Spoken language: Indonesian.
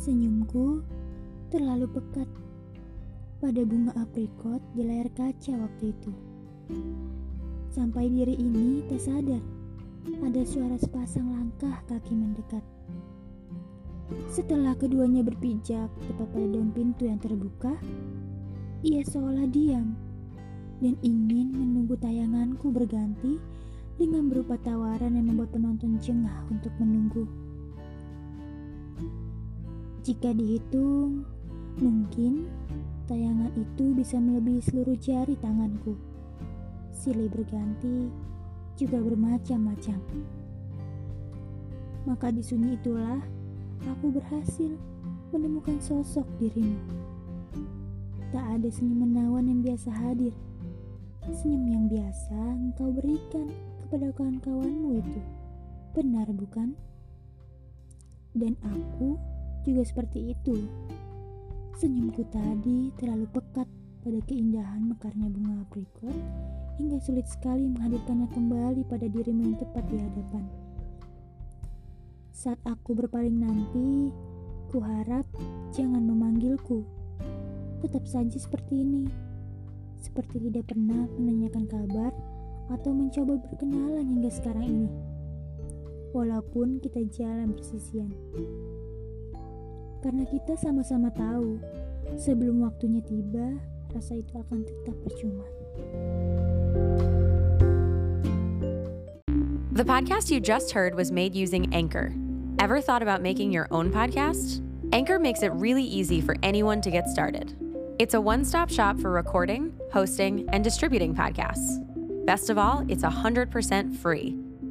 Senyumku terlalu pekat pada bunga aprikot di layar kaca waktu itu. Sampai diri ini tak sadar ada suara sepasang langkah kaki mendekat. Setelah keduanya berpijak tepat pada daun pintu yang terbuka, ia seolah diam dan ingin menunggu tayanganku berganti dengan berupa tawaran yang membuat penonton jengah untuk menunggu. Jika dihitung, mungkin tayangan itu bisa melebihi seluruh jari tanganku. Silih berganti, juga bermacam-macam. Maka di sunyi itulah aku berhasil menemukan sosok dirimu. Tak ada senyum menawan yang biasa hadir. Senyum yang biasa engkau berikan kepada kawan-kawanmu itu. Benar bukan? Dan aku juga seperti itu. Senyumku tadi terlalu pekat pada keindahan mekarnya bunga aprikot hingga sulit sekali menghadirkannya kembali pada dirimu yang tepat di hadapan. Saat aku berpaling nanti, ku harap jangan memanggilku. Tetap saja seperti ini, seperti tidak pernah menanyakan kabar atau mencoba berkenalan hingga sekarang ini. Walaupun kita jalan bersisian. Karena kita sama-sama tahu, sebelum waktunya tiba, rasa itu akan tetap percuma. The podcast you just heard was made using Anchor. Ever thought about making your own podcast? Anchor makes it really easy for anyone to get started. It's a one stop shop for recording, hosting, and distributing podcasts. Best of all, it's 100% free.